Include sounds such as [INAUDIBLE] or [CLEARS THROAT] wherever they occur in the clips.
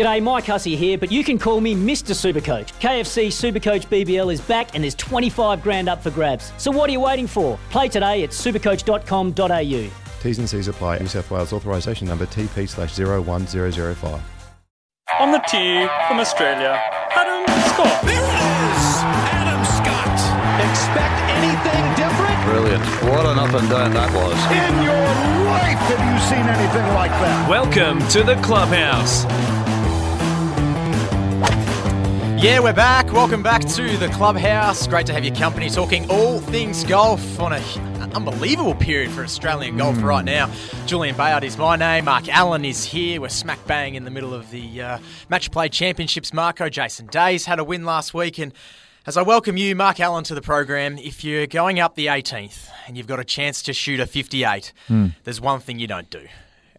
G'day, Mike Hussey here, but you can call me Mr. Supercoach. KFC Supercoach BBL is back and there's 25 grand up for grabs. So what are you waiting for? Play today at supercoach.com.au. T's and C's apply. New South Wales authorisation number TP slash 01005. On the tee from Australia, Adam Scott. There it is! Adam Scott. Expect anything different? Brilliant. What an up and down that was. In your life have you seen anything like that? Welcome to the clubhouse. Yeah, we're back. Welcome back to the clubhouse. Great to have your company talking all things golf on a, an unbelievable period for Australian golf Hmm. right now. Julian Bayard is my name. Mark Allen is here. We're smack bang in the middle of the uh, match play championships. Marco Jason Days had a win last week, and as I welcome you, Mark Allen, to the program, if you're going up the 18th and you've got a chance to shoot a 58, Hmm. there's one thing you don't do,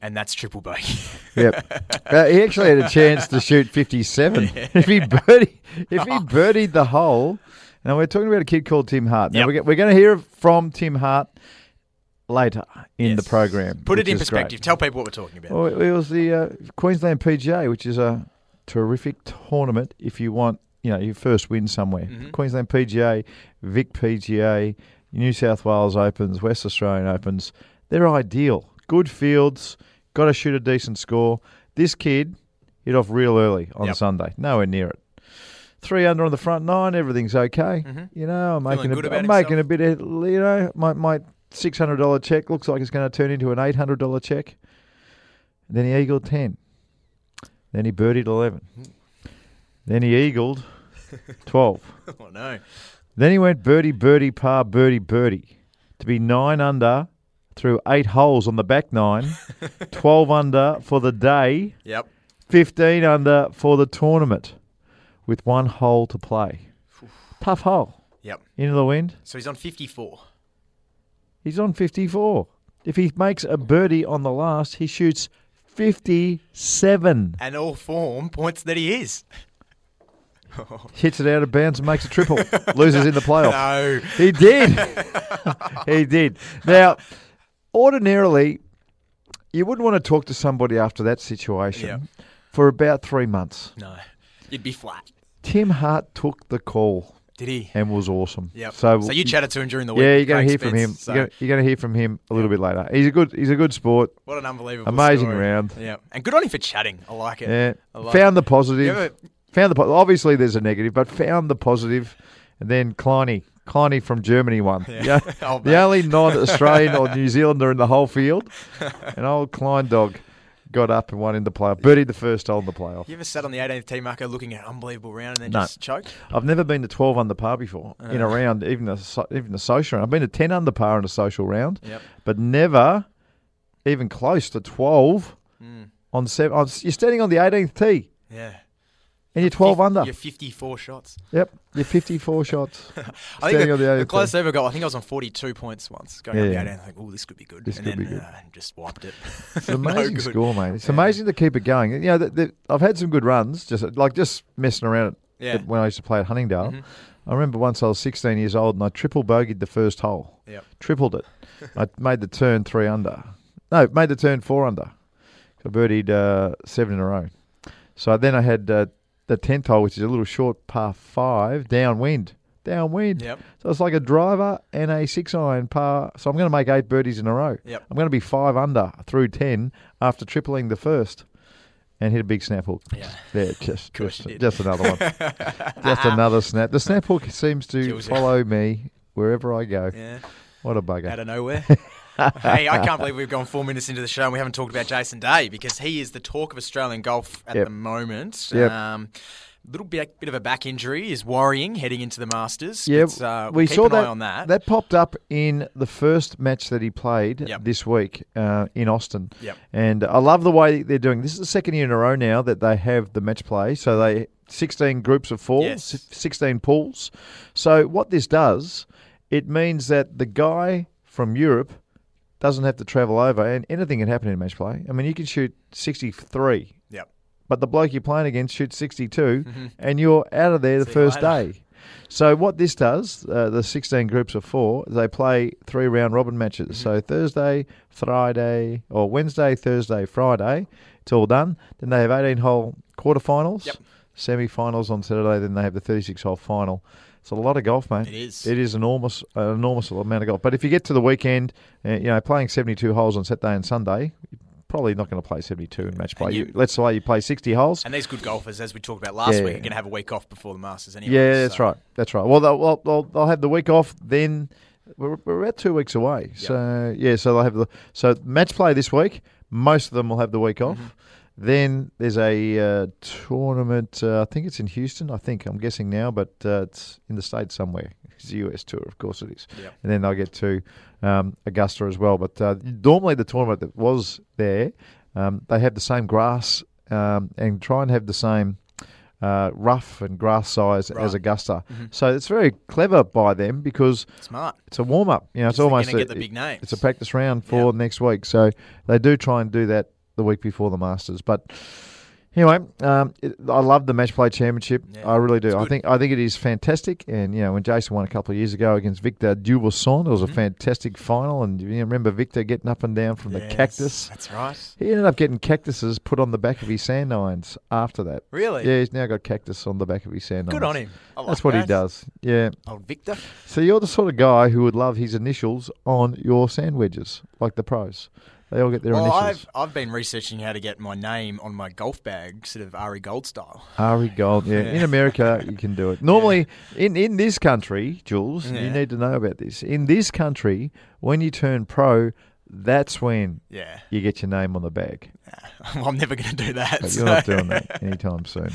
and that's triple bogey. Yep. [LAUGHS] Uh, he actually had a chance to shoot 57. [LAUGHS] If he birdied, if he birdied the hole, now we're talking about a kid called Tim Hart. Now Yep. we're, going to hear from Tim Hart later in the program. Put it in perspective. great. Tell people what we're talking about. Well, it was the uh, Queensland PGA, which is a terrific tournament if you want, you know, your first win somewhere. Mm-hmm. Queensland PGA, Vic PGA, New South Wales Opens, West Australian Opens, they're ideal. Good fields, got to shoot a decent score. This kid hit off real early on Yep. Sunday, nowhere near it. Three under on the front nine, everything's okay. You know, I'm Mm-hmm. Feeling making a, I'm making a bit of, you know, my my six hundred dollar check looks like it's going to turn into an eight hundred dollar check. Then he eagled 10. Then he birdied 11. Then he eagled [LAUGHS] 12. oh, no. Then he went birdie, birdie, par, birdie, birdie to be nine under through eight holes on the back nine, [LAUGHS] 12 under for the day, Yep. 15 under for the tournament with one hole to play. Tough hole. Yep. Into the wind. So he's on 54. He's on 54. If he makes a birdie on the last, he shoots 57. And all form points that he is. [LAUGHS] hits it out of bounds and makes a triple. Loses in the [LAUGHS] playoff. No. He did. he did. Now, ordinarily, you wouldn't want to talk to somebody after that situation Yep. for about three months. No. You'd be flat. Tim Hart took the call Did he? and was awesome. Yeah. So, So, you chatted to him during the week. yeah, you're going to hear from him. So You're gonna- You're going to hear from him a little bit later. He's a good. He's a good sport. What an unbelievable Amazing story. round. Yeah. And good on him for chatting. I like it. Yeah, I like found the positive. You ever- Found the po- obviously there's a negative, but found the positive, and then Kleiny, Kleiny from Germany won. Yeah. Yeah, [LAUGHS] the only non-Australian or New Zealander in the whole field. [LAUGHS] An old Klein dog got up and won in the playoff. Birdied the first hole in the playoff. You ever sat on the 18th tee marker looking at an unbelievable round and then No. just choked? I've never been to 12 under par before in a Uh. round, even a even a social round. I've been to 10 under par in a social round, Yep. but never even close to 12 Mm. on seven. You're standing on the 18th tee Yeah. And you're 12 Fif- under. You're 54 shots. Yep, you're 54 [LAUGHS] shots. I think the, the the closest. I ever got, I think I was on 42 points once going Yeah, up the yeah. 18th. I think, oh, this could be good. This and could then be good. Uh, just wiped it. [LAUGHS] It's an amazing good. score, mate. It's Yeah. amazing to keep it going. You know, the, the, I've had some good runs, just like just messing around at, Yeah. at- when I used to play at Huntingdale. Mhm. I remember once I was 16 years old and I triple bogeyed the first hole. Yep. Tripled it. [LAUGHS] I made the turn three under. No, made the turn four under. I birdied uh, seven in a row. So then I had uh, the 10th hole, which is a little short par five, downwind. Downwind. Yep. So it's like a driver and a six iron par. So I'm going to make eight birdies in a row. Yep. I'm going to be five under through 10 after tripling the first and hit a big snap hook. Yeah. Yeah, just, just, just another one. [LAUGHS] just another snap. The snap hook seems to Kills you. follow me wherever I go. Yeah. What a bugger. Out of nowhere. [LAUGHS] hey, I can't believe we've gone four minutes into the show and we haven't talked about Jason Day because he is the talk of Australian golf at Yep. the moment. Yep. Um, little bit, bit of a back injury is worrying heading into the Masters. Yeah, uh, we saw that, on that. That popped up in the first match that he played Yep. this week uh, in Austin. Yep. And I love the way they're doing. This is the second year in a row now that they have the match play. So they 16 groups of four, Yes. 16 pools. So what this does, it means that the guy from Europe doesn't have to travel over, and anything can happen in match play. I mean, you can shoot 63 Yep. but the bloke you're playing against shoots 62 [LAUGHS] and you're out of there the See first day. So what this does, uh, the 16 groups of four, they play three round robin matches. So Thursday, Friday, or Wednesday, Thursday, Friday, it's all done. Then they have 18 hole quarterfinals, Yep. semi-finals on Saturday. Then they have the 36-hole final. It's a lot of golf, mate. It is. It is enormous, an enormous amount of golf. But if you get to the weekend, uh, you know, playing 72 holes on Saturday and Sunday, you're probably not going to play 72 in match play. you- You, let's say you play 60 holes. And these good golfers, as we talked about last Yeah. week, are going to have a week off before the Masters anyway. Yeah, that's so- right. That's right. Well, they'll, well, they'll, they'll have the week off. Then we're, we're about two weeks away. So yeah, so they'll have the so match play this week. Most of them will have the week off. Mm-hmm. Then there's a uh, tournament. Uh, I think it's in Houston. I think I'm guessing now, but uh, it's in the states somewhere. It's the US tour, of course it is. Yep. And then they'll get to um, Augusta as well. But uh, normally the tournament that was there, um, they have the same grass um, and try and have the same uh, rough and grass size Right. as Augusta. So it's very clever by them because Smart. it's a warm up. You know, it's almost a, get the big names. It's a practice round for next week. So they do try and do that the week before the Masters. But anyway, um, it, I love the match play championship. Yeah, I really do. I think I think it is fantastic. And you know, when Jason won a couple of years ago against Victor Dubuisson, it was Mm-hmm. a fantastic final. And you remember Victor getting up and down from the cactus. That's right. He ended up getting cactuses put on the back of his sand irons after that. Really? Yeah, he's now got cactus on the back of his sand Good irons. on him. I That's like what he does. Yeah. Old Victor. So you're the sort of guy who would love his initials on your sand wedges, like the pros. They all get their Well, initials. I've I've been researching how to get my name on my golf bag, sort of Ari Gold style. Ari Gold. Yeah. In America, you can do it. [LAUGHS] Normally, in, in this country, Jules, you need to know about this. In this country, when you turn pro, that's when Yeah. you get your name on the bag. [LAUGHS] well, I'm never going to do that. But so- you're not doing that [LAUGHS] anytime soon.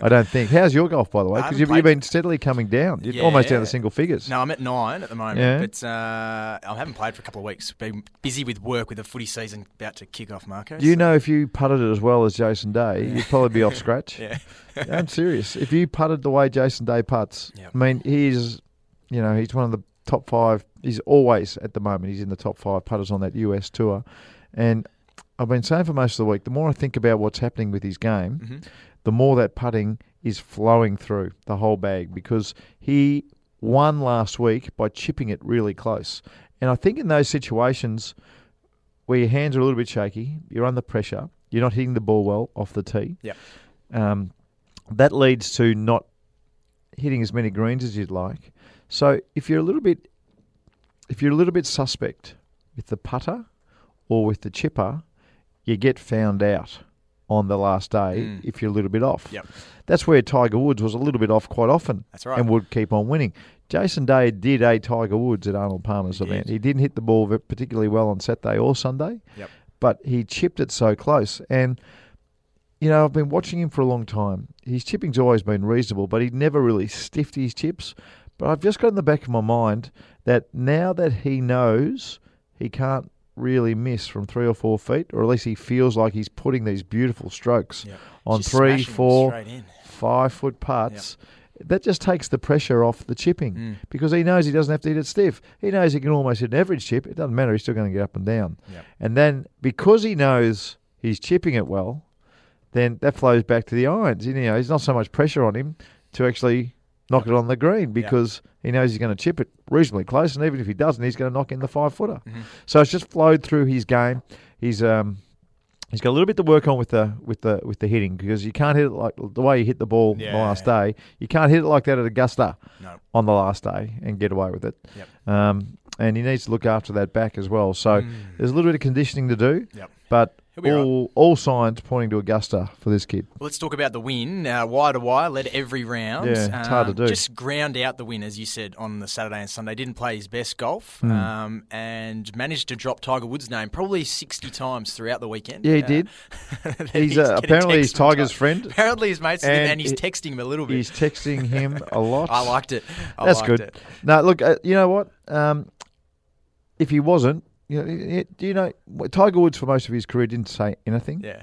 I don't think. How's your golf, by the way? Because you've, you've been steadily coming down. You're almost down to single figures. No, I'm at nine at the moment, Yeah. but uh, I haven't played for a couple of weeks. Been busy with work with the footy season about to kick off, Marco. Do you so- know if you putted it as well as Jason Day, you'd probably be off [LAUGHS] scratch? Yeah. I'm serious. If you putted the way Jason Day puts, Yep. I mean, he's, you know, he's one of the top five. He's always at the moment. He's in the top five putters on that US tour, and I've been saying for most of the week. The more I think about what's happening with his game, Mm-hmm. the more that putting is flowing through the whole bag because he won last week by chipping it really close. And I think in those situations where your hands are a little bit shaky, you're under pressure, you're not hitting the ball well off the tee. Yep. Um, that leads to not hitting as many greens as you'd like. So if you're a little bit, if you're a little bit suspect with the putter or with the chipper, you get found out on the last day Mm. if you're a little bit off. Yep. That's where Tiger Woods was a little bit off quite often. That's right. And would keep on winning. Jason Day did a Tiger Woods at Arnold Palmer's He event. did. He didn't hit the ball particularly well on Saturday or Sunday, Yep. but he chipped it so close. And, you know, I've been watching him for a long time. His chipping's always been reasonable, but he never really stiffed his chips. But I've just got in the back of my mind that now that he knows he can't really miss from three or four feet, or at least he feels like he's putting these beautiful strokes on Just three, four, five foot putts. That just takes the pressure off the chipping Mm. because he knows he doesn't have to hit it stiff. He knows he can almost hit an average chip. It doesn't matter. He's still going to get up and down. Yep. And then because he knows he's chipping it well, then that flows back to the irons. You know, there's not so much pressure on him to actually knock it on the green because he knows he's going to chip it reasonably close. And even if he doesn't, he's going to knock in the five footer. Mm-hmm. So it's just flowed through his game. He's um. He's got a little bit to work on with the with the with the hitting because you can't hit it like the way you hit the ball the Yeah. last day. You can't hit it like that at Augusta No. on the last day and get away with it. Yep. Um, and he needs to look after that back as well. So Mm. there's a little bit of conditioning to do, Yep. but all right. all signs pointing to Augusta for this kid. Well, let's talk about the win. Uh, wire to wire, led every round. Yeah, it's hard to Um, do. Just ground out the win, as you said, on the Saturday and Sunday. Didn't play his best golf Hmm. um, and managed to drop Tiger Woods' name probably 60 times throughout the weekend. Yeah, he Uh, did. [LAUGHS] then He's, uh, apparently he's Tiger's friend. Apparently his mates and, And and he's he- texting him a little bit. He's texting him a [LAUGHS] lot. I liked it. I That's liked good. It. No, look, uh, you know what? Um, if he wasn't, you know, do you know Tiger Woods for most of his career didn't say anything. Yeah.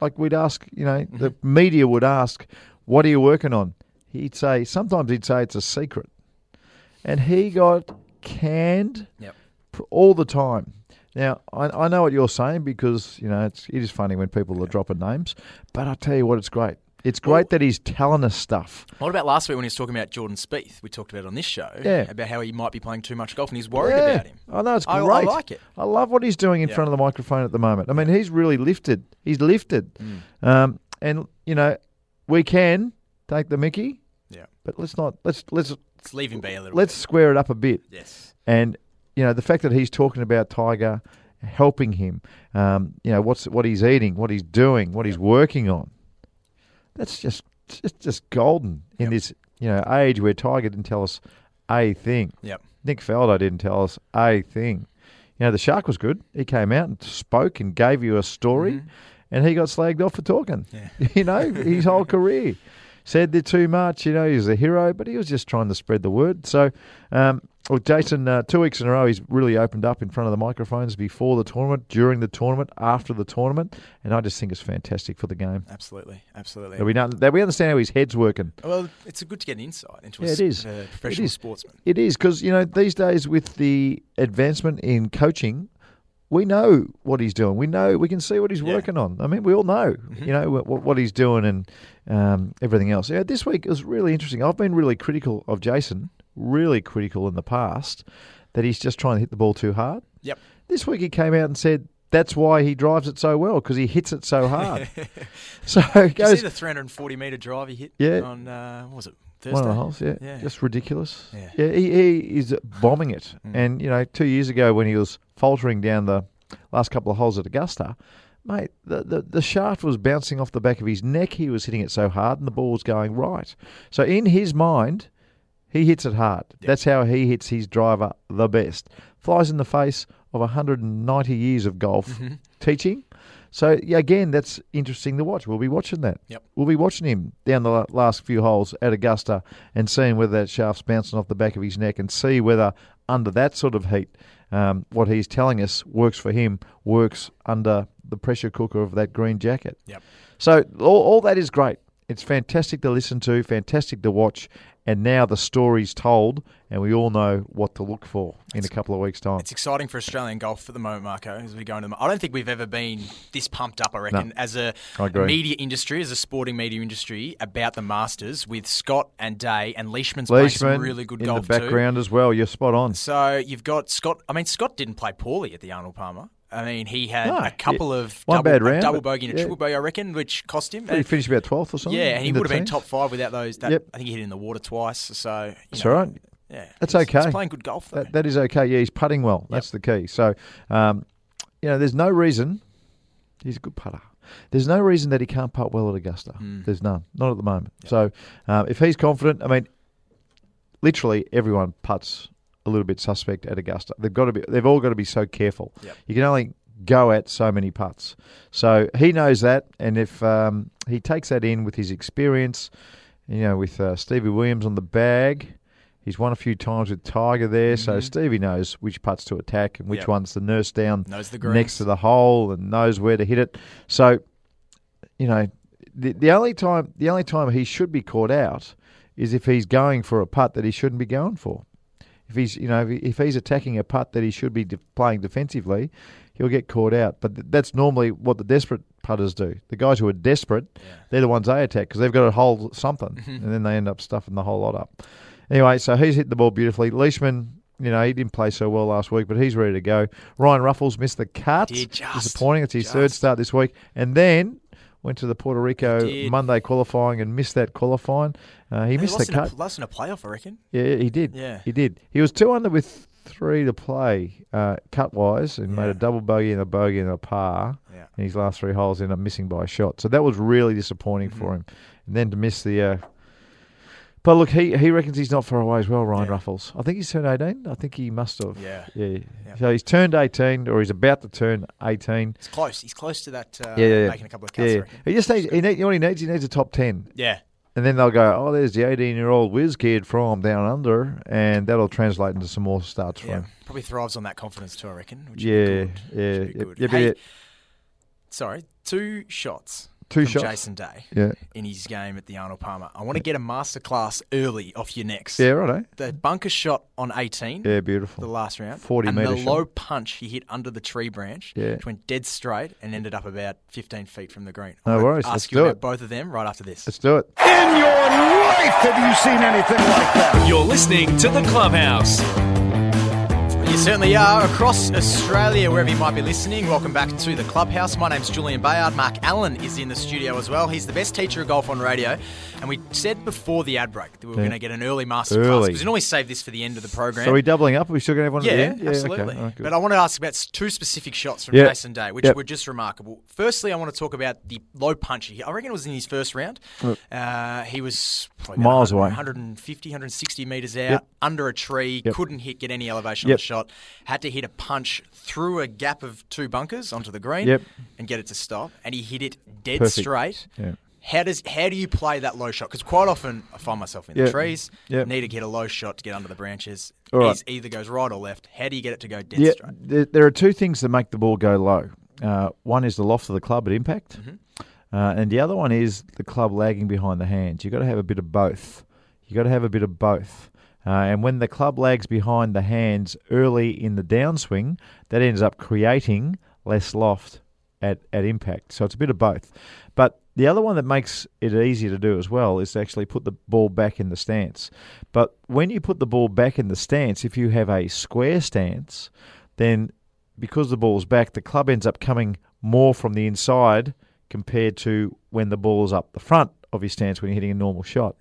Like we'd ask, you know, Mm-hmm. the media would ask, "What are you working on?" He'd say sometimes he'd say it's a secret, and he got canned Yep. all the time. Now I, I know what you're saying because you know it's it is funny when people are dropping names, but I tell you what, it's great. It's great Well- that he's telling us stuff. What about last week when he was talking about Jordan Spieth? We talked about it on this show. Yeah. About how he might be playing too much golf and he's worried Yeah. about him. I know it's great. I like it. I love what he's doing in Yeah. front of the microphone at the moment. I mean, he's really lifted. He's lifted. Mm. Um, and you know, we can take the Mickey, Yeah. but let's not let's let's Let's leave him be a little let's square it up a bit. bit. Yes. And you know, the fact that he's talking about Tiger helping him, um, you know, what's what he's eating, what he's doing, what he's working on. That's just just just golden in Yep. this you know age where Tiger didn't tell us a thing. Yep. Nick Faldo didn't tell us a thing. You know, the shark was good. He came out and spoke and gave you a story, and he got slagged off for talking. [LAUGHS] you know, his whole career said they're too much. You know, he was a hero, but he was just trying to spread the word. So, um, well, Jason, uh, two weeks in a row, he's really opened up in front of the microphones before the tournament, during the tournament, after the tournament, and I just think it's fantastic for the game. Absolutely. Absolutely. That we, know, that we understand how his head's working. well, it's good to get an insight into a, Yeah, it s- is. a professional is. sportsman. It is because you know these days with the advancement in coaching, we know what he's doing. We know we can see what he's Yeah. working on. I mean, we all know Mm-hmm. you know what, what he's doing and um, everything else. Yeah, this week was really interesting. I've been really critical of Jason, really critical in the past that he's just trying to hit the ball too hard. Yep. This week he came out and said. That's why he drives it so well because he hits it so hard. [LAUGHS] so it Did you see the 340 metre drive he hit Yeah. on, uh, what was it, Thursday? One of the holes, yeah. Yeah. Just ridiculous. Yeah. Mm. he, he is bombing it. And, you know, two years ago when he was faltering down the last couple of holes at Augusta, mate, the, the, the shaft was bouncing off the back of his neck. He was hitting it so hard and the ball was going right. So in his mind, he hits it hard. That's how he hits his driver the best. Flies in the face of 190 years of golf Mm-hmm. teaching. So yeah, again, that's interesting to watch. We'll be watching that. Yep. We'll be watching him down the last few holes at Augusta and seeing whether that shaft's bouncing off the back of his neck and see whether under that sort of heat, um, what he's telling us works for him works under the pressure cooker of that green jacket. Yep. So all, all that is great. It's fantastic to listen to, fantastic to watch, and now the story's told, and we all know what to look for in a couple of weeks' time. It's exciting for Australian golf at the moment, Marco. As we go into, the, I don't think we've ever been this pumped up. I reckon, as a media industry, as a sporting media industry, about the Masters with Scott and Day and Leishman's playing some Leishman really good in golf the background as well. You're spot on. So you've got Scott. I mean, Scott didn't play poorly at the Arnold Palmer. I mean, he had No, a couple yeah. of One double, bad a round, double bogey and a yeah. triple bogey, I reckon, which cost him. He finished about 12th or something. yeah, and he would have been top five without those. That, Yep. I think he hit it in the water twice. So you That's know, all right. Yeah, That's he's- okay. He's playing good golf though. That, that is okay. Yeah, he's putting well. That's the key. So, um, you know, there's no reason. He's a good putter. There's no reason that he can't putt well at Augusta. Hmm. There's none. Not at the moment. So, um, if he's confident, I mean, literally everyone puts a little bit suspect at Augusta. They've got to be. They've all got to be so careful. Yep. You can only go at so many putts. So he knows that, and if um, he takes that in with his experience, you know, with uh, Stevie Williams on the bag. He's won a few times with Tiger there, so Stevie knows which putts to attack and which Mm-hmm. Yep. ones to nurse down Knows the next to the hole and knows where to hit it. So, you know, the, the only time the only time he should be caught out is if he's going for a putt that he shouldn't be going for. If he's you know if, he's attacking a putt that he should be de- playing defensively, he'll get caught out. But th- that's normally what the desperate putters do. The guys who are desperate, they're the ones they attack because they've got to hold something, [LAUGHS] and then they end up stuffing the whole lot up. Anyway, so he's hit the ball beautifully. Leishman, you know, he didn't play so well last week, but he's ready to go. Ryan Ruffles missed the cut. Just. Disappointing. It's his third start this week. And then went to the Puerto Rico Did. Monday qualifying and missed that qualifying. Uh, he He missed the lost in, a, cut. lost in a playoff, I reckon. Yeah, he did. Yeah. He did. He was two under with three to play uh, cut wise and made a double bogey and a bogey and a par. Yeah. And his last three holes ended up missing by a shot. So that was really disappointing for Mm-hmm. him. And then to miss the. Uh, but look, he, he reckons he's not far away as well, Ryan Yeah. Ruffles. I think he's turned 18. I think he must have. Yeah. Yeah. Yeah. So he's turned 18 or he's about to turn 18. He's close. He's close to that. Uh, Yeah, yeah, yeah. making a couple of cuts. Yeah. He just needs, he need, you know what he needs? He needs a top 10. Yeah. And then they'll go, oh, there's the 18 year old whiz kid from down under. And that'll translate into some more starts for him. Probably thrives on that confidence too, I reckon. Which Yeah, yeah, Which be good. yeah, Hey, yeah. Sorry, two shots. Two from shots. Jason Day Yeah. in his game at the Arnold Palmer. I want to get a masterclass early off your next. Yeah, right, The bunker shot on 18. Yeah, beautiful. The last round. 40 and metre the low shot. punch he hit under the tree branch, Yeah. which went dead straight and ended up about 15 feet from the green. No I'm gonna worries, Ask let's you do about it. both of them right after this. Let's do it. In your life, have you seen anything like that? You're listening to The Clubhouse. You certainly are. Across Australia, wherever you might be listening, welcome back to the clubhouse. My name's Julian Bayard. Mark Allen is in the studio as well. He's the best teacher of golf on radio. And we said before the ad break that we were Yeah. going to get an early masterclass Early. because we always save this for the end of the program. So are we doubling up? Are we still going to have one yeah, at the end? absolutely. okay. All right, good. but I want to ask about s- two specific shots from Yeah. Jason Day, which Yep. were just remarkable. Firstly, I want to talk about the low punch. he- I reckon it was in his first round. Uh, he was probably about Miles 100 away. 150, 160 metres out, Yep. under a tree, Yep. couldn't hit, get any elevation Yep. on the shot. Had to hit a punch through a gap of two bunkers onto the green Yep. and get it to stop. And he hit it dead Perfect. straight. Yeah. How does how do you play that low shot? Because quite often I find myself in the Yep. trees, Yep. need to get a low shot to get under the branches. Right. Either goes right or left. How do you get it to go dead Yeah, straight? there, there are two things that make the ball go low. Uh, one is the loft of the club at impact, Mm-hmm. uh, and the other one is the club lagging behind the hands. You've got to have a bit of both. You've got to have a bit of both. Uh, and when the club lags behind the hands early in the downswing, that ends up creating less loft at, at impact. So it's a bit of both. But the other one that makes it easier to do as well is to actually put the ball back in the stance. But when you put the ball back in the stance, if you have a square stance, then because the ball's back, the club ends up coming more from the inside compared to when the ball's up the front of your stance when you're hitting a normal shot.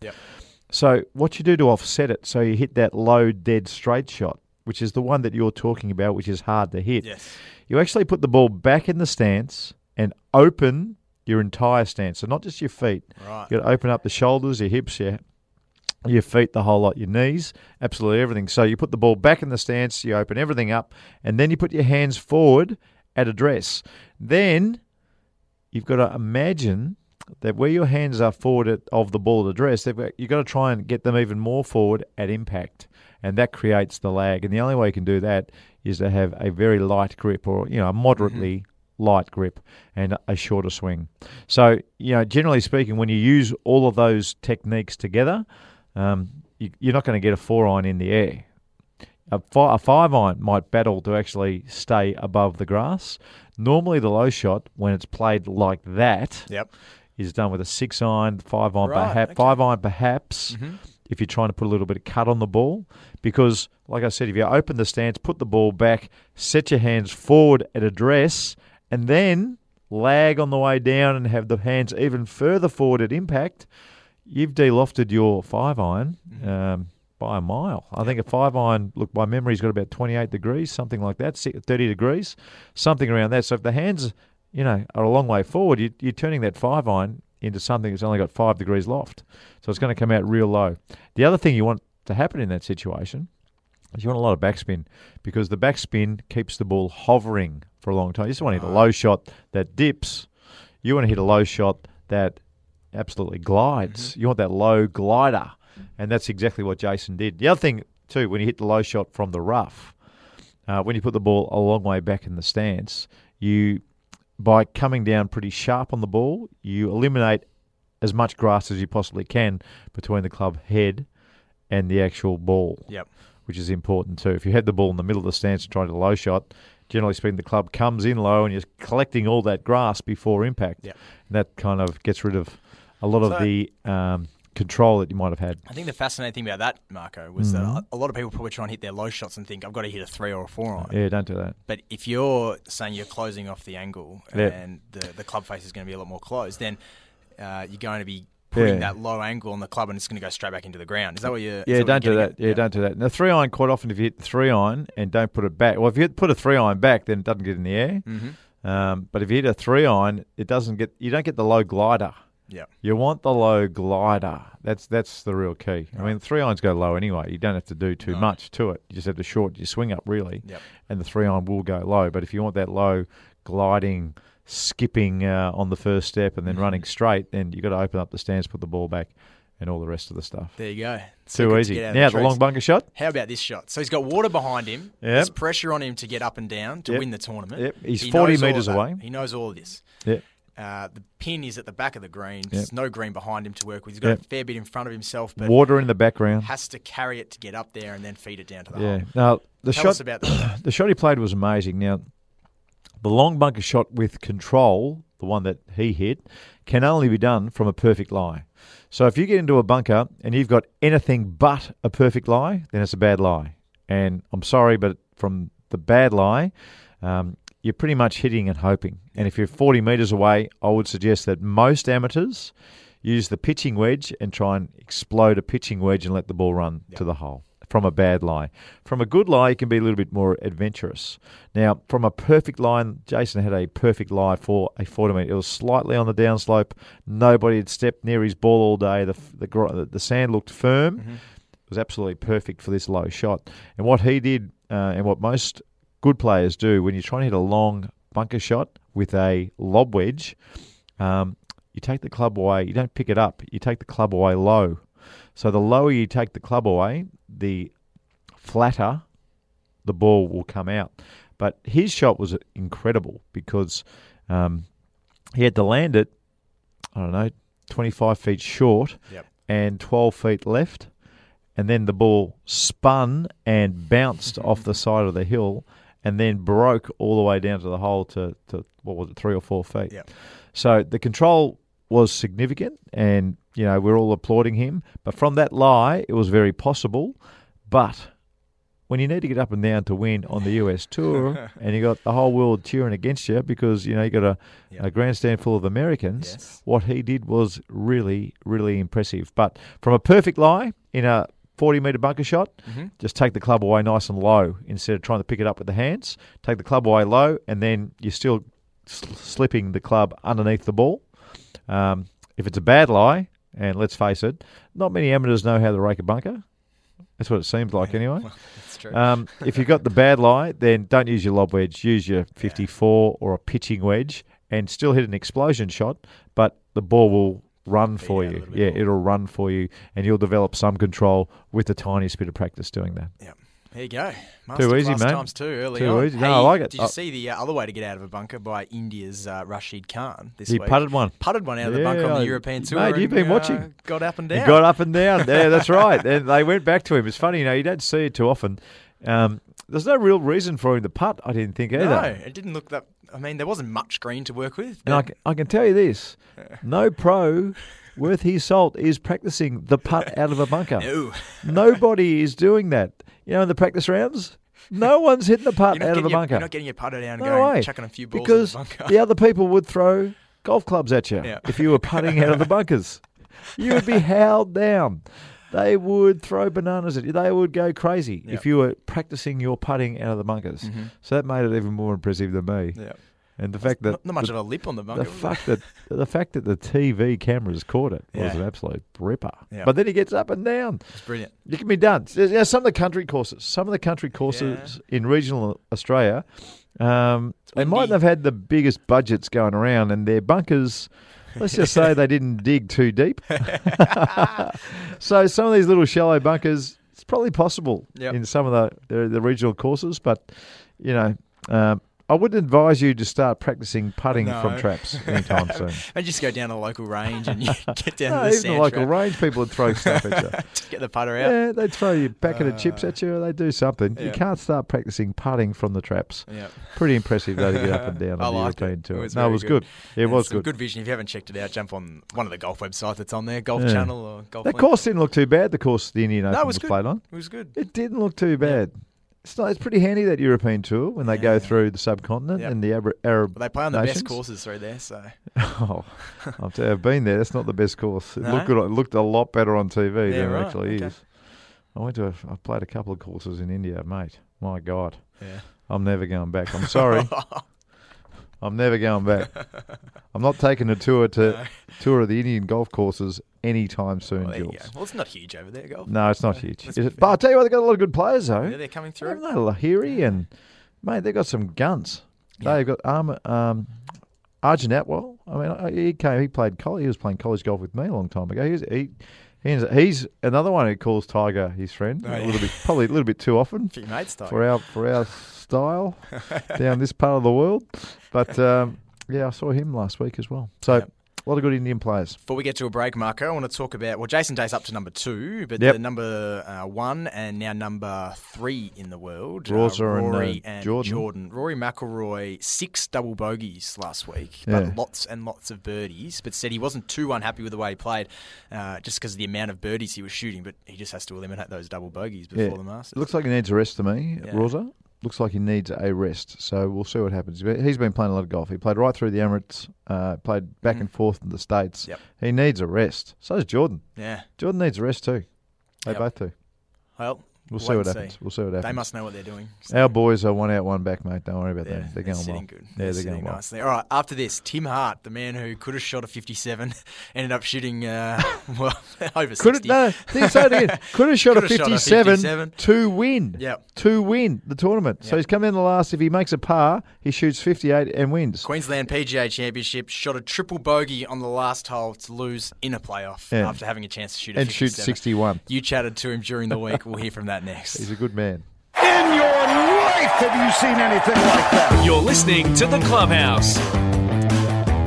So what you do to offset it, so you hit that low dead straight shot, which is the one that you're talking about, which is hard to hit. Yes. You actually put the ball back in the stance and open your entire stance, so not just your feet. Right. You got to open up the shoulders, your hips, your your feet, the whole lot, your knees, absolutely everything. So you put the ball back in the stance, you open everything up, and then you put your hands forward at address. Then you've got to imagine that where your hands are forward at, of the ball at address, you've got to try and get them even more forward at impact, and that creates the lag. And the only way you can do that is to have a very light grip, or you know, a moderately light grip, and a shorter swing. So you know, generally speaking, when you use all of those techniques together, um, you, you're not going to get a four iron in the air. A, fi- a five iron might battle to actually stay above the grass. Normally, the low shot, when it's played like that, Yep. Is done with a six iron, five iron, Right, perhaps, okay. five iron perhaps. Mm-hmm. If you're trying to put a little bit of cut on the ball, because like I said, if you open the stance, put the ball back, set your hands forward at address, and then lag on the way down and have the hands even further forward at impact, you've de-lofted your five iron Mm-hmm. um, by a mile. I think a five iron, look, by memory's got about 28 degrees, something like that, 30 degrees, something around that. So if the hands, you know, are a long way forward, you, you're turning that five iron into something that's only got five degrees loft. So it's going to come out real low. The other thing you want to happen in that situation is you want a lot of backspin because the backspin keeps the ball hovering for a long time. You just want to hit a low shot that dips. You want to hit a low shot that absolutely glides. You want that low glider. And that's exactly what Jason did. The other thing, too, when you hit the low shot from the rough, uh, when you put the ball a long way back in the stance, you, by coming down pretty sharp on the ball, you eliminate as much grass as you possibly can between the club head and the actual ball Yep. which is important too. If you had the ball in the middle of the stance and tried to low shot, generally speaking, the club comes in low and you're collecting all that grass before impact. Yep. And that kind of gets rid of a lot of the um, control that you might have had. I think the fascinating thing about that, Marco, was Mm-hmm. that a lot of people probably try and hit their low shots and think, I've got to hit a three or a four on it. Yeah, don't do that. But if you're saying you're closing off the angle Yeah. and the, the club face is going to be a lot more closed, then uh, you're going to be putting Yeah. that low angle on the club and it's going to go straight back into the ground. Is that what you're? Yeah, don't you're do that. at? Yeah, don't do that. Now, three iron, quite often, if you hit the three iron and don't put it back, well, if you put a three iron back, then it doesn't get in the air. Mm-hmm. Um, but if you hit a three iron, it doesn't get. You don't get the low glider. Yeah. You want the low glider. That's that's the real key. I mean, three irons go low anyway. You don't have to do too No. much to it. You just have to short your swing up really, Yep. and the three iron will go low. But if you want that low gliding, skipping uh, on the first step and then Mm-hmm. running straight, then you have got to open up the stance, put the ball back, and all the rest of the stuff. There you go. Too to easy. get Now the trees. long bunker shot. How about this shot? So he's got water behind him. Yep. There's pressure on him to get up and down to Yep. win the tournament. Yep. He's He 40 knows all of metres away. He knows all of this. Yeah. Uh, the pin is at the back of the green. Yep. There's no green behind him to work with. He's got Yep. a fair bit in front of himself, but Water in the background. has to carry it to get up there and then feed it down to the Yeah. hole. Now the Tell shot. us about [CLEARS THROAT] that. the shot he played was amazing. Now, the long bunker shot with control, the one that he hit, can only be done from a perfect lie. So if you get into a bunker and you've got anything but a perfect lie, then it's a bad lie. And I'm sorry, but from the bad lie, um, you're pretty much hitting and hoping. And if you're 40 metres away, I would suggest that most amateurs use the pitching wedge and try and explode a pitching wedge and let the ball run to the hole from a bad lie. From a good lie, you can be a little bit more adventurous. Now, from a perfect line, Jason had a perfect lie for a 40 metre. It was slightly on the downslope. Nobody had stepped near his ball all day. The, the, the sand looked firm. It was absolutely perfect for this low shot. And what he did, uh, and what most good players do, when you're trying to hit a long bunker shot with a lob wedge, um, you take the club away. You don't pick it up. You take the club away low. So the lower you take the club away, the flatter the ball will come out. But his shot was incredible because um, he had to land it, I don't know, 25 feet short Yep. and 12 feet left. And then the ball spun and bounced [LAUGHS] off the side of the hill and then broke all the way down to the hole to, to what was it, three or four feet. Yep. So the control was significant, and you know we're all applauding him. But from that lie, it was very possible. But when you need to get up and down to win on the US [LAUGHS] tour, and you got the whole world cheering against you because you know you got a, Yep. a grandstand full of Americans, Yes. what he did was really, really impressive. But from a perfect lie in a 40 metre bunker shot, Mm-hmm. just take the club away nice and low instead of trying to pick it up with the hands. Take the club away low, and then you're still sl- slipping the club underneath the ball. Um, if it's a bad lie, and let's face it, not many amateurs know how to rake a bunker. That's what it seems like, [LAUGHS] anyway. That's true. Um, if you've got the bad lie, then don't use your lob wedge. Use your 54 or a pitching wedge and still hit an explosion shot, but the ball will run for you. Yeah, more. it'll run for you, and you'll develop some control with the tiniest bit of practice doing that. Yep. There you go. Too easy, mate. times two early Too on. easy. No, Hey, I like it. Did you I- see the uh, other way to get out of a bunker by India's uh, Rashid Khan this He week? putted one. Putted one out of the bunker on the European tour. mate, you've and, been uh, watching. Got up and He down. got up and down. Yeah, that's [LAUGHS] right. And they went back to him. It's funny, you know, you don't see it too often. Um, there's no real reason for him to putt, I didn't think either. No, it didn't look that. I mean, there wasn't much green to work with. And I can, I can tell you this no pro worth his salt is practicing the putt [LAUGHS] out of a bunker. No. [LAUGHS] Nobody is doing that. You know, in the practice rounds, no one's hitting the putt out of a your, bunker. you're not getting your putter down and no going, way. chucking a few balls because in the bunker. the other people would throw golf clubs at you Yeah. if you were putting out of the [LAUGHS] bunkers. You would be howled down. They would throw bananas at you. They would go crazy Yep. if you were practicing your putting out of the bunkers. So that made it even more impressive than me. Yeah. And the fact that Not, not much the, of a lip on the bunker. the fact that the fact that the TV cameras caught it was an absolute ripper. Yeah. But then he gets up and down. It's brilliant. You can be done. So, yeah, some of the country courses, some of the country courses in regional Australia, um, they mightn't have had the biggest budgets going around, and their bunkers. Let's just say they didn't dig too deep. [LAUGHS] so some of these little shallow bunkers, it's probably possible Yep. in some of the, the the regional courses, but you know. Um, I wouldn't advise you to start practicing putting from traps anytime [LAUGHS] soon. And just go down to the local range and you [LAUGHS] get down No, to the even the local trap. range people would throw stuff at you. [LAUGHS] Get the putter out. Yeah, they'd throw you packet of chips uh, at you. or They do something. You can't start practicing putting from the traps. Yeah. Pretty impressive though to get up and down I on the liked it. European It tour. was no, it was good. good. Yeah, it And was good. good vision. If you haven't checked it out, jump on one of the golf websites that's on there, Golf Yeah. Channel or Golf. That Link. course didn't look too bad. The course the Indian Open No, it was, was played on. It was good. It didn't look too bad. It's not. It's pretty handy that European tour when they go Yeah. through the subcontinent Yep. and the Arab. Arab But they play on the best courses through there, so [LAUGHS] Oh, I've I've been there. That's not the best course. It No? looked good. It looked a lot better on TV Yeah, than right, it actually okay. is. I went to. A, I played a couple of courses in India, mate. My God, yeah. I'm never going back. I'm sorry. [LAUGHS] I'm never going back. [LAUGHS] I'm not taking a tour to tour of the Indian golf courses anytime soon, Well, there you go. Jules. Well, it's not huge over there, golf. No, it's not huge. it? But I'll tell you what, they've got a lot of good players though. Yeah, they're coming through. Haven't they? Lahiri and mate, they've got some guns. Yeah. They've got um, um, Arjun Atwal. I mean, he came. He played college. He was playing college golf with me a long time ago. He's he, he's, he's another one who calls Tiger his friend Oh, a yeah. little bit, probably a little bit too often Few mates, though. for our for our style [LAUGHS] down this part of the world. But um, yeah, I saw him last week as well. So Yep. a lot of good Indian players. Before we get to a break, Marco, I want to talk about well, Jason Day's up to number two, but Yep. the number uh, one and now number three in the world, Rosa uh, and, uh, Rory and, Jordan. Jordan. Rory McIlroy six double bogeys last week, Yeah. but lots and lots of birdies. But said he wasn't too unhappy with the way he played, uh, just because of the amount of birdies he was shooting. But he just has to eliminate those double bogeys before Yeah. the Masters. It looks like he needs a rest to me, Yeah. Rosa. Looks like he needs a rest. So we'll see what happens. He's been playing a lot of golf. He played right through the Emirates, uh, played back and forth in the States. Yep. He needs a rest. So does Jordan. Yeah. Jordan needs a rest too. They Yep. both do. Well, We'll, see what happens. We'll see what happens. They must know what they're doing. Our boys are one out, one back, mate. Don't worry about Yeah, that. They're going sitting well. good. Yeah, they're, they're going well. nicely. All right, after this, Tim Hart, the man who could have shot a 57, [LAUGHS] ended up shooting uh, [LAUGHS] well [LAUGHS] over 60. Could have no, think so again. Could have shot a Could have shot a 57, 57. to win. Yeah. To win the tournament. So he's come in the last. If he makes a par, he shoots 58 and wins. Queensland PGA Championship shot a triple bogey on the last hole to lose in a playoff Yeah. after having a chance to shoot a And shoots 57. 61. You chatted to him during the week. We'll hear from that next. He's a good man. In your life, have you seen anything like that? You're listening to The Clubhouse.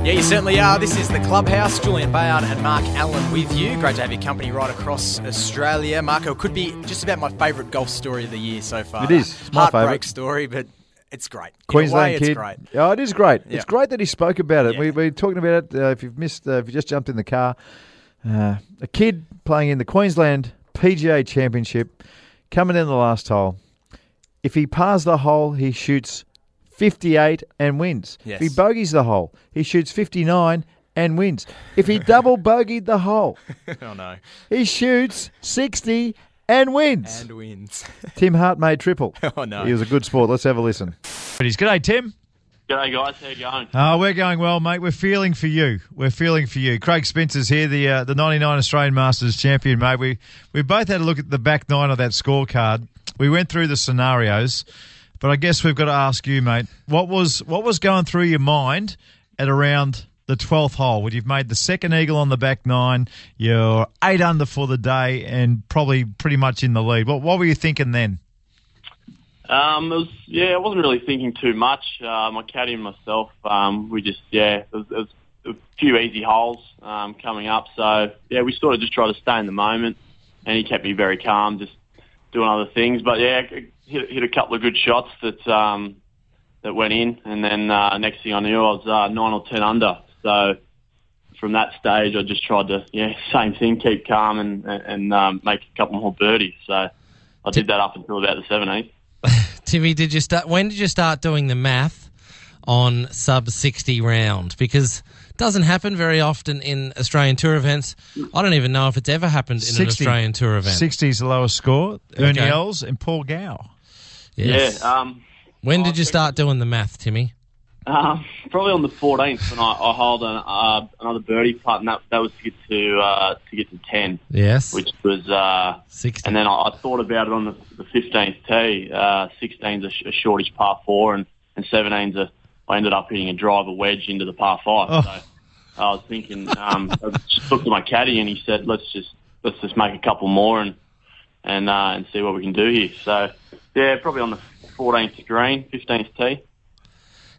Yeah, you certainly are. This is the Clubhouse. Julian Bayard and Mark Allen with you. Great to have your company right across Australia. Marco, it could be just about my favourite golf story of the year so far. It is. It's my Heartbreak favourite. story, but it's great. In a Queensland way, kid. It's great. Oh, it is great. Yeah. It's great that he spoke about it. Yeah. We, we're talking about it. Uh, if you've missed, uh, if you just jumped in the car, uh, a kid playing in the Queensland PGA Championship, coming in the last hole. If he pars the hole, he shoots 58 and wins. Yes. If he bogeys the hole, he shoots 59 and wins. If he double bogeyed the hole, [LAUGHS] oh, no. he shoots 60 and wins. And wins. [LAUGHS] Tim Hart made triple. Oh, no. He was a good sport. Let's have a listen. But he's G'day, eh, Tim. G'day, guys. How you going? Uh, we're going well, mate. We're feeling for you. We're feeling for you. Craig Spence's here, the uh, the 99 Australian Masters champion, mate. We we both had a look at the back nine of that scorecard. We went through the scenarios, but I guess we've got to ask you, mate. What was what was going through your mind at around the 12th hole when you've made the second eagle on the back nine, you're eight under for the day, and probably pretty much in the lead. What what were you thinking then? Um, it was yeah, I wasn't really thinking too much. Uh, my caddy and myself, um, we just yeah, it was, it was a few easy holes um, coming up. So yeah, we sort of just tried to stay in the moment, and he kept me very calm, just doing other things. But yeah, hit, hit a couple of good shots that um, that went in, and then uh, next thing I knew, I was uh, nine or ten under. So from that stage, I just tried to yeah, [LAUGHS] same thing, keep calm and and um, make a couple more birdies. So I did that up until about the seventeenth. Timmy, did you start? When did you start doing the math on sub sixty round? Because it doesn't happen very often in Australian Tour events. I don't even know if it's ever happened in an Australian Tour event. 60 is the lowest score. Ernie Okay. Els and Paul Gow. Yes. Yeah. Um, when did you start doing the math, Timmy? Um, probably on the 14th when I, I hold an, uh, another birdie putt, and that, that was to get to uh, to get to 10, Yes. which was uh, 60. and then I, I thought about it on the, the 15th tee. Uh, 16's a, sh- a shortish par four, and and 17's a I ended up hitting a driver wedge into the par five. Oh. So I was thinking, um, I just looked at my caddy, and he said, "Let's just let's just make a couple more and and uh, and see what we can do here." So yeah, probably on the 14th green, 15th tee.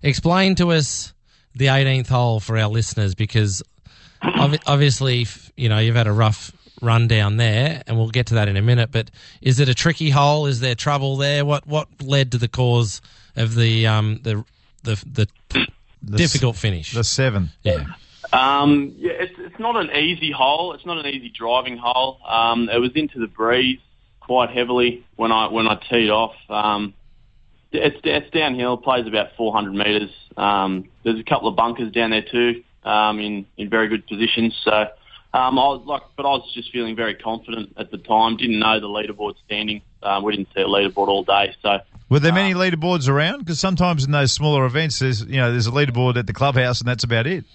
Explain to us the 18th hole for our listeners because ob- obviously, you know, you've had a rough run down there and we'll get to that in a minute, but is it a tricky hole? Is there trouble there? What what led to the cause of the um the the the, difficult finish? The seven. yeah. Um, yeah, it's, it's not an easy hole. It's not an easy driving hole. Um, it was into the breeze quite heavily when I when I teed off. Um, it's it's downhill. Plays about 400 metres. Um, there's a couple of bunkers down there too, um, in in very good positions. So um, I was like, but I was just feeling very confident at the time. Didn't know the leaderboard standing. Um, we didn't see a leaderboard all day, so Were there many leaderboards around? Because sometimes in those smaller events, there's you know there's a leaderboard at the clubhouse, and that's about it.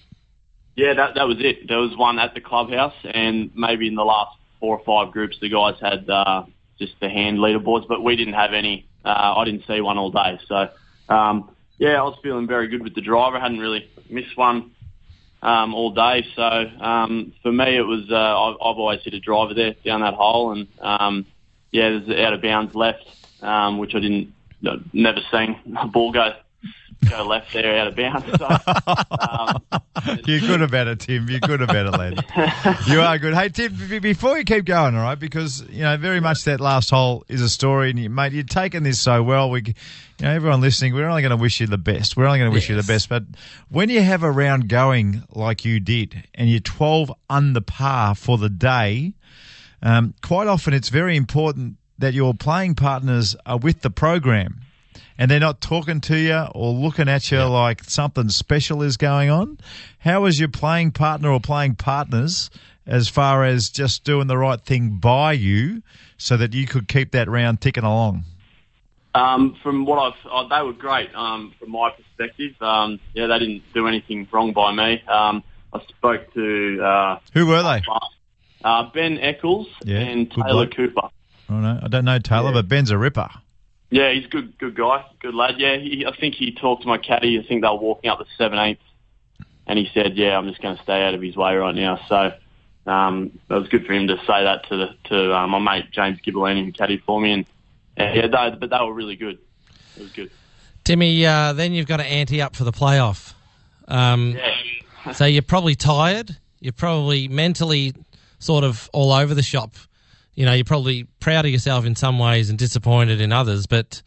Yeah, that that was it. There was one at the clubhouse, and maybe in the last four or five groups, the guys had uh, just the hand leaderboards, but we didn't have any. Uh, I didn't see one all day, so um, yeah, I was feeling very good with the driver. I hadn't really missed one um, all day, so um, for me, it was uh, I've, I've always hit a driver there down that hole, and um, yeah, there's out of bounds left, um, which I didn't never seen a ball go go left there out of bounds. So, [LAUGHS] um, You're good about it, Tim. You're good about it, lad. You are good. Hey, Tim, b- before you keep going, all right, because you know very much that last hole is a story, and you, mate, you've taken this so well. We, you know, everyone listening, we're only going to wish you the best. We're only going to wish you the best. But when you have a round going like you did, and you're 12 under par for the day, um, quite often it's very important that your playing partners are with the program. And they're not talking to you or looking at you like something special is going on. How was your playing partner or playing partners as far as just doing the right thing by you so that you could keep that round ticking along? Um, from what I've, oh, they were great. Um, from my perspective, um, yeah, they didn't do anything wrong by me. Um, I spoke to uh, Who were they? uh, Ben Eccles Yeah, and Taylor. Cooper. I, don't know, I don't know Taylor, but Ben's a ripper. Yeah, he's a good, good guy, good lad. Yeah, he, I think he talked to my caddy. I think they were walking up the 17th, and he said, "Yeah, I'm just going to stay out of his way right now." So um, it was good for him to say that to the, to uh, my mate James Gibberlini, who caddied for me, and yeah, they, but they were really good. It was good. Timmy, uh, then you've got to ante up for the playoff. Um, Yeah. so you're probably tired. You're probably mentally sort of all over the shop. You know, you're probably proud of yourself in some ways and disappointed in others. But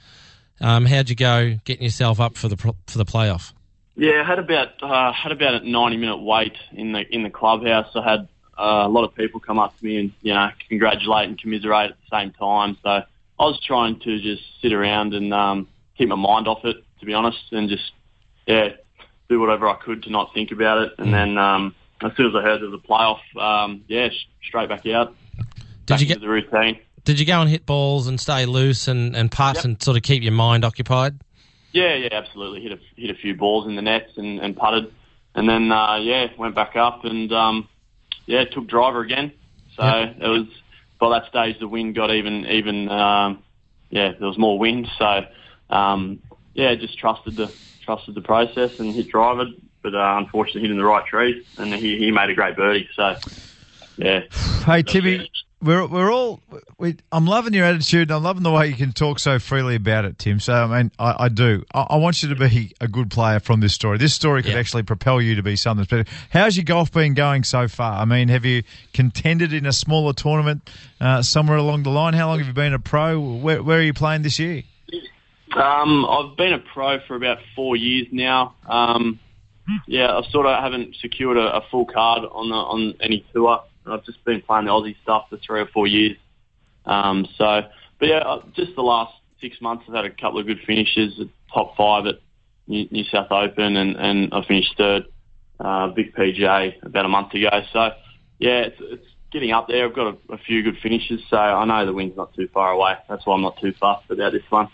um, how'd you go getting yourself up for the for the playoff? Yeah, I had about uh, had about a ninety minute wait in the in the clubhouse. I had uh, a lot of people come up to me and you know congratulate and commiserate at the same time. So I was trying to just sit around and um, keep my mind off it, to be honest, and just yeah do whatever I could to not think about it. And then um, as soon as I heard there was a playoff, um, yeah, sh- straight back out. Did you get the routine? Did you go and hit balls and stay loose and, and putt Yep. and sort of keep your mind occupied? Yeah, yeah, absolutely. Hit a hit a few balls in the nets and, and putted, and then uh, yeah, went back up and um, yeah, took driver again. So Yep. it was by that stage the wind got even even um, yeah, there was more wind. So um, yeah, just trusted the trusted the process and hit driver, but uh, unfortunately hit in the right tree, and he he made a great birdie. So yeah, Hey, Timmy, we're we're all. We, I'm loving your attitude. and I'm loving the way you can talk so freely about it, Tim. So I mean, I, I do. I, I want you to be a good player from this story. This story could Yeah. actually propel you to be something special. How's your golf been going so far? I mean, have you contended in a smaller tournament uh, somewhere along the line? How long have you been a pro? Where, where are you playing this year? Um, I've been a pro for about four years now. Um, yeah, I sort of haven't secured a, a full card on the, on any tour. I've just been playing the Aussie stuff for three or four years. Um, so, but yeah, uh, just the last six months, I've had a couple of good finishes, top five at New, South Open, and, and I finished third, uh, big PGA about a month ago. So, yeah, it's, it's getting up there. I've got a, a few good finishes, so I know the win's not too far away. That's why I'm not too fussed about this one.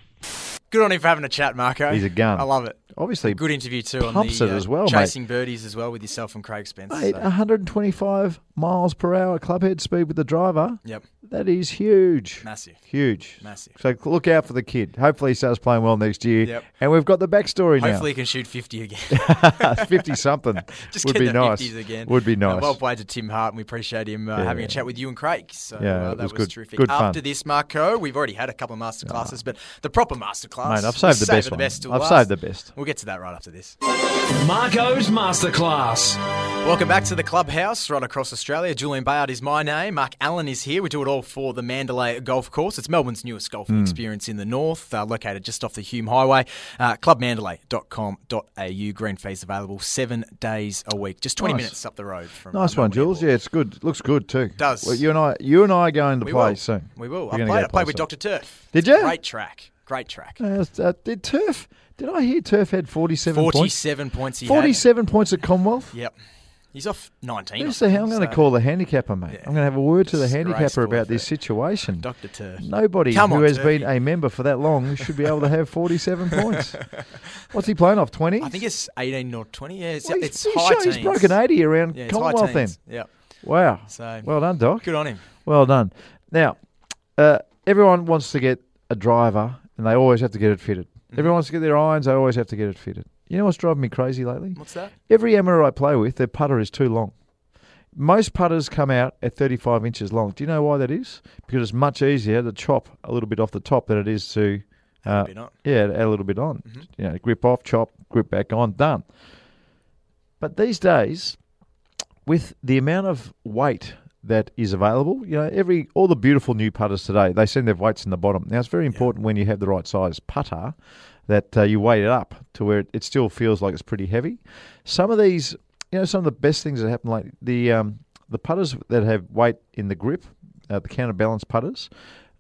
Good on him for having a chat, Marco. He's a gun. I love it. Obviously, Good interview too on the it uh, as well, mate. chasing birdies as well with yourself and Craig Spence. Mate, so- 125 miles per hour clubhead speed with the driver. Yep, That is huge. massive, Huge. massive. So look out for the kid. Hopefully he starts playing well next year. Yep. And we've got the backstory now. Hopefully he can shoot 50 again. [LAUGHS] 50 something [LAUGHS] Just would be the nice. 50s again. Would be Uh, nice. well played to Tim Hart, and we appreciate him uh, Yeah. having a chat with you and Craig. So Yeah, uh, that was was, good- terrific. good fun. After this, Marco, we've already had a couple of masterclasses, but the proper masterclass. Mate, I've saved the we'll best save one. the best till I've last. saved the best. We'll get to that right after this. Marco's Masterclass. Welcome back to the clubhouse right across Australia. Julian Bayard is my name. Mark Allen is here. We do it all for the Mandalay Golf Course. It's Melbourne's newest golfing Hmm. experience in the north, uh, located just off the Hume Highway. Uh, clubmandalay.com.au. Green fees available seven days a week. Just 20 Nice. minutes up the road from Nice uh, one, Jules. Airport. Yeah, it's good. Looks good too. Does. Well, you and I, you and I are going to We play will. soon. We will. We're I gonna played, go I play played with. Dr. Turf. Did you? Great track. Great track. Uh, uh, did Turf? Did I hear Turf had 47 points? 47 points he had. 47 points at Commonwealth. Yep. He's off 19. Who's I the think? I'm going to call the handicapper, mate. Yeah. I'm going to have a word to the handicapper about this situation. Dr. Turf. Nobody Come who on, has been a member for that long should be able to have 47 points. [LAUGHS] What's he playing off? 20? I think it's 18 or 20. Yeah, it's, Well, he's, it's he's high shown- he's broken 80 around Yeah, Commonwealth then. teens. Yep. Wow. So Well done, Doc. good on him. Well done. Now, uh, everyone wants to get a driver, and they always have to get it fitted. Mm-hmm. Everyone wants to get their irons, they always have to get it fitted. You know what's driving me crazy lately? What's that? Every amateur I play with, their putter is too long. Most putters come out at 35 inches long. Do you know why that is? Because it's much easier to chop a little bit off the top than it is to, uh, yeah, add a little bit on. Mm-hmm. You know, grip off, chop, grip back on, done. But these days, with the amount of weight that is available, you know, every all the beautiful new putters today, they send their weights in the bottom. Now it's very important when you have the right size putter that uh, you weight it up to where it, it still feels like it's pretty heavy. Some of these, you know, some of the best things that happen, like the um, the putters that have weight in the grip, uh, the counterbalance putters,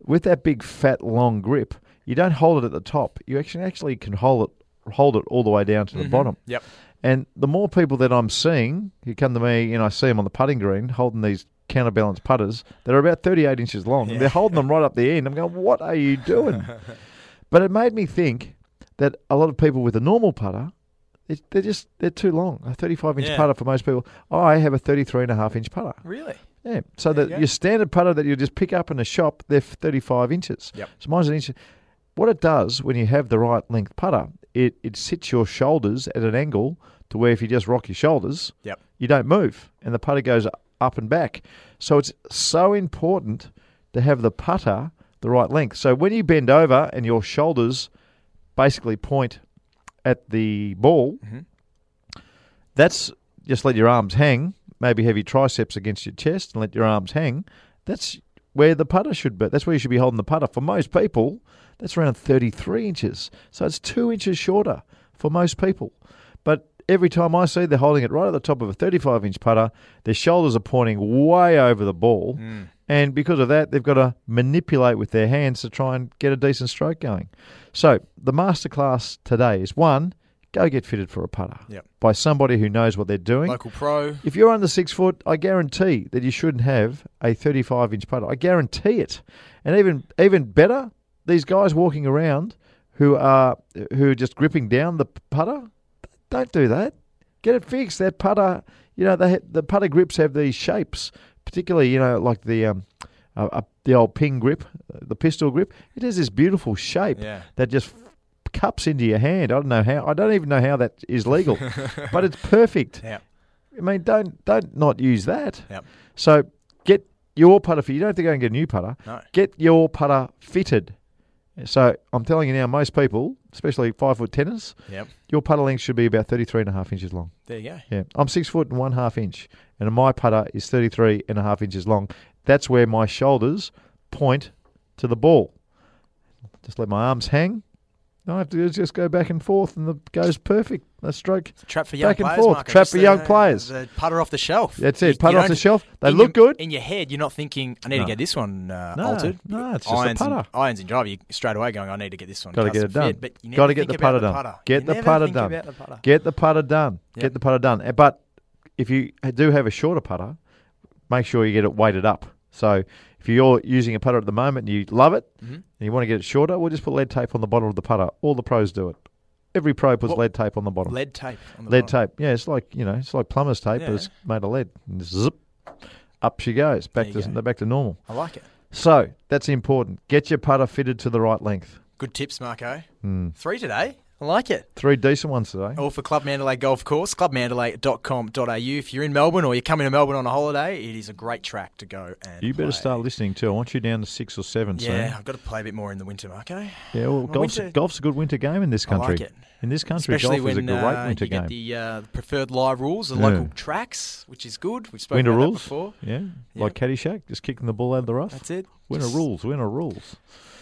with that big fat long grip, you don't hold it at the top. You actually actually can hold it hold it all the way down to the Mhm. bottom. Yep. And the more people that I'm seeing who come to me, and I see them on the putting green holding these counterbalance putters that are about 38 inches long. and They're holding them right up the end. I'm going, what are you doing? [LAUGHS] but it made me think that a lot of people with a normal putter, they're just they're too long. A 35 inch Yeah. putter for most people. I have a 33 and a half inch putter. Really? Yeah. So that you your standard putter that you just pick up in a shop, they're 35 inches. Yep. So mine's an inch. What it does when you have the right length putter, it, it sits your shoulders at an angle to where if you just rock your shoulders, Yep. you don't move, and the putter goes up and back. So it's so important to have the putter the right length. So when you bend over and your shoulders basically point at the ball, mm-hmm. that's just let your arms hang. Maybe have your triceps against your chest and let your arms hang. That's where the putter should be. That's where you should be holding the putter. For most people, that's around 33 inches. So it's two inches shorter for most people. But every time I see they're holding it right at the top of a 35 inch putter, their shoulders are pointing way over the ball. Hmm. And because of that, they've got to manipulate with their hands to try and get a decent stroke going. So the masterclass today is one, go get fitted for a putter Yep. by somebody who knows what they're doing. Local pro. If you're under six foot, I guarantee that you shouldn't have a 35 inch putter. I guarantee it. And even even better, these guys walking around who are who are just gripping down the putter, don't do that. Get it fixed. That putter, you know, they, the putter grips have these shapes, particularly you know like the um, uh, uh, the old ping grip, uh, the pistol grip. It has this beautiful shape Yeah. that just cups into your hand. I don't know how. I don't even know how that is legal, [LAUGHS] but it's perfect. Yeah. I mean, don't don't not use that. Yep. So get your putter fit. You don't have to go and get a new putter. No. Get your putter fitted. So I'm telling you now, most people, especially five foot tennis, Yep. your putter length should be about 33 and a half inches long. There you go. Yeah, I'm six foot and one half inch, and my putter is 33 and a half inches long. That's where my shoulders point to the ball. Just let my arms hang. All I have to do is just go back and forth, and the goes perfect. A stroke. Trap for young back and players. forth. Marco, Trap for the- young players. The putter off the shelf. That's You- it. Putter you off the shelf. They look your- good. In your head, you're not thinking, I need No. to get this one uh, No, altered. no, it's just a irons putter. And, irons and driver, you straight away going, I need to get this one. Got to get it done. fit, But you Got to get the putter the done. Get the putter done. the putter. Get the putter done. Yep. Get the putter done. Uh, But if you do have a shorter putter, make sure you get it weighted up. So if you're using a putter at the moment and you love it Mhm. and you want to get it shorter, we'll just put lead tape on the bottom of the putter. All the pros do it. Every pro puts What- lead tape on the bottom. Lead tape. On the lead bottom. tape. Yeah, it's like you know, it's like plumber's tape, Yeah. but it's made of lead. And zip, up she goes, back to go. back to normal. I like it. So that's important. Get your putter fitted to the right length. Good tips, Marco. Mm. Three today. I like it. Three decent ones today. All for Club Mandalay Golf Course, clubmandalay.com.au. If you're in Melbourne or you're coming to Melbourne on a holiday, it is a great track to go and You better play. start listening too. I want you down to six or seven Yeah, soon. I've got to play a bit more in the winter, Marco. Yeah, well, Well, golf's, winter- golf's a good winter game in this country. I like country. it. In this country, Especially golf when is a great uh, winter you game. get the uh, preferred live rules, the Yeah. local tracks, which is good. We've spoken winter about rules, that before. yeah, Yeah. like Caddyshack, just kicking the ball out of the rough. That's it. Winter Just rules, winter rules.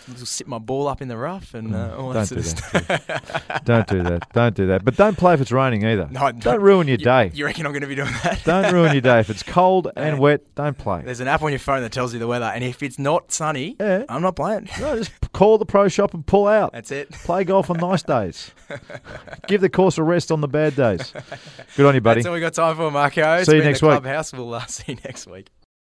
Little sit my ball up in the rough and uh, all that Don't sort do of stuff. [LAUGHS] don't do that. Don't do that. But don't play if it's raining either. No, don't ruin your you, day. You reckon I'm going to be doing that? [LAUGHS] don't ruin your day. If it's cold [LAUGHS] and wet, don't play. There's an app on your phone that tells you the weather, and if it's not sunny, I'm not playing. No, just call the pro shop and pull out. That's it. Play golf on nice days. Give the course a rest on the bad days. Good on you, buddy. That's all we got time for, Marco. It's See you next week. Clubhouse. We'll uh, see you next week.